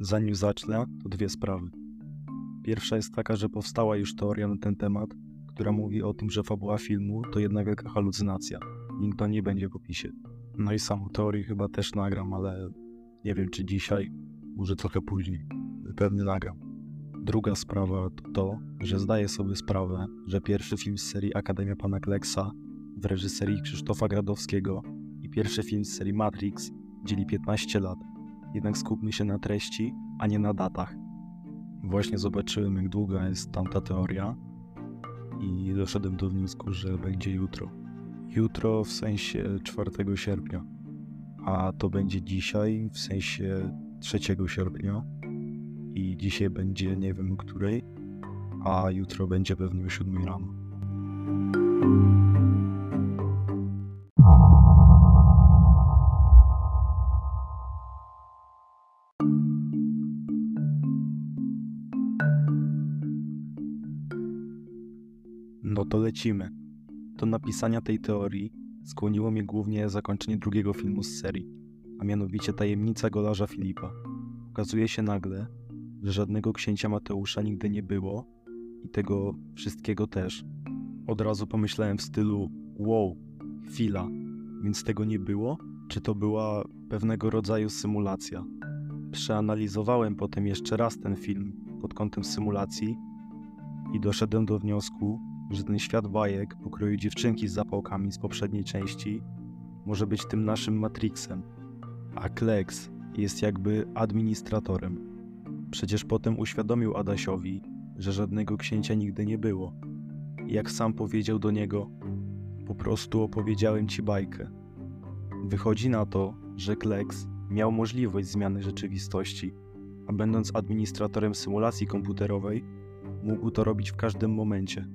Zanim zacznę, to dwie sprawy. Pierwsza jest taka, że powstała już teoria na ten temat, która mówi o tym, że fabuła filmu to jedna wielka halucynacja. Link do niej będzie w opisie. No i samą teorię chyba też nagram, ale nie wiem czy dzisiaj, może trochę później. Pewnie nagram. Druga sprawa to to, że zdaję sobie sprawę, że pierwszy film z serii Akademia Pana Kleksa w reżyserii Krzysztofa Gradowskiego i pierwszy film z serii Matrix dzieli 15 lat. Jednak skupmy się na treści, a nie na datach. Właśnie zobaczyłem, jak długa jest tamta teoria i doszedłem do wniosku, że będzie jutro. Jutro w sensie 4 sierpnia, a to będzie dzisiaj w sensie 3 sierpnia i dzisiaj będzie nie wiem której, a jutro będzie pewnie o 7 rano. No to lecimy. Do napisania tej teorii skłoniło mnie głównie zakończenie drugiego filmu z serii, a mianowicie Tajemnica Golarza Filipa. Okazuje się nagle, że żadnego księcia Mateusza nigdy nie było i tego wszystkiego też. Od razu pomyślałem w stylu wow, chwila, więc tego nie było? Czy to była pewnego rodzaju symulacja? Przeanalizowałem potem jeszcze raz ten film pod kątem symulacji i doszedłem do wniosku, że ten świat bajek pokroju dziewczynki z zapałkami z poprzedniej części może być tym naszym Matrixem, a Kleks jest jakby administratorem. Przecież potem uświadomił Adasiowi, że żadnego księcia nigdy nie było. Jak sam powiedział do niego, po prostu opowiedziałem ci bajkę. Wychodzi na to, że Kleks miał możliwość zmiany rzeczywistości, a będąc administratorem symulacji komputerowej, mógł to robić w każdym momencie.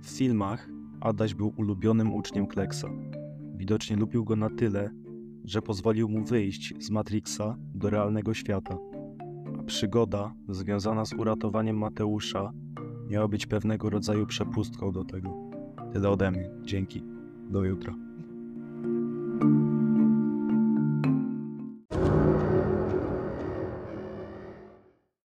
W filmach Adaś był ulubionym uczniem Kleksa. Widocznie lubił go na tyle, że pozwolił mu wyjść z Matrixa do realnego świata. A przygoda związana z uratowaniem Mateusza miała być pewnego rodzaju przepustką do tego. Tyle ode mnie. Dzięki. Do jutra.